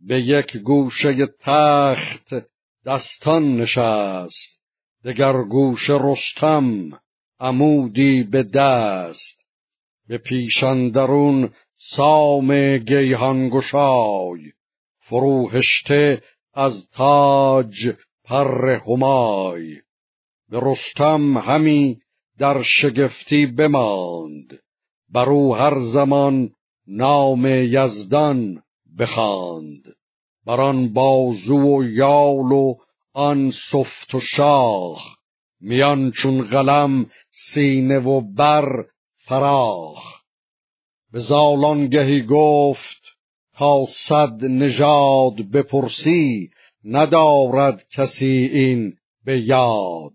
به یک گوشه تخت دستان نشست دگر گوشه رستم عمودی به دست. به پیشندرون سام گیهان گشای فروهشته از تاج پر همای. به رستم همی در شگفتی بماند بر هر زمان نام یزدان بخواند. بر آن بازو و یال و آن سفت و شاخ میان چون قلم سینه و بر فراخ. به زالان گهی گفت تا صد نژاد بپرسی ندارد کسی این به یاد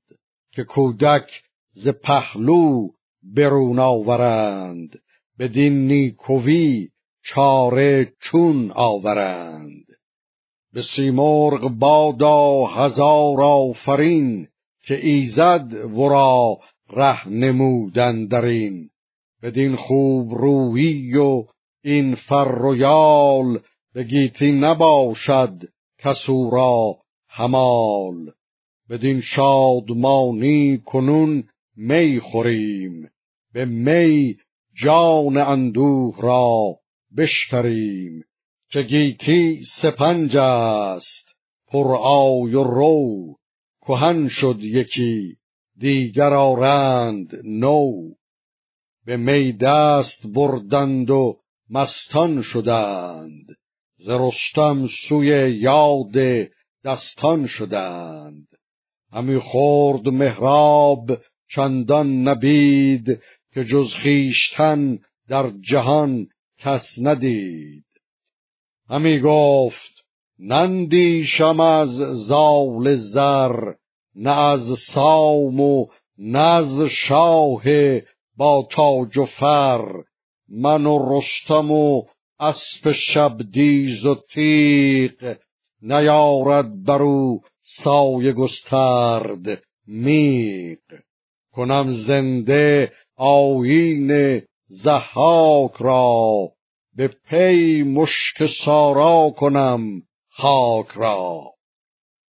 که کودک ز پهلو برون آورند. بدین نیکوی چاره چون آورند. به سیمرغ بادا هزار آفرین که ایزد ورا ره نمودن درین. بدین خوب رویی و این فر و یال به گیتی نباشد کسو را همال بدین شادمانی کنون می خوریم. به می جان اندوه را بشکریم که گیتی سپنج است. پر آی و رو کهن شد یکی دیگر آرند نو. به می دست بردند و مستان شدند. ز رستم سوی یاد دستان شدند. همی خورد مهراب چندان نبید که جز خیشتن در جهان کس ندید. همی گفت نندیشم از زال زر نه از سام و نه از شاه با تاج و فر. من و رستم و اسب شبدیز و تیغ نیارد برو سایه گسترد میغ. کنم زنده آیین زحاک را به پی مشک سارا کنم خاک را.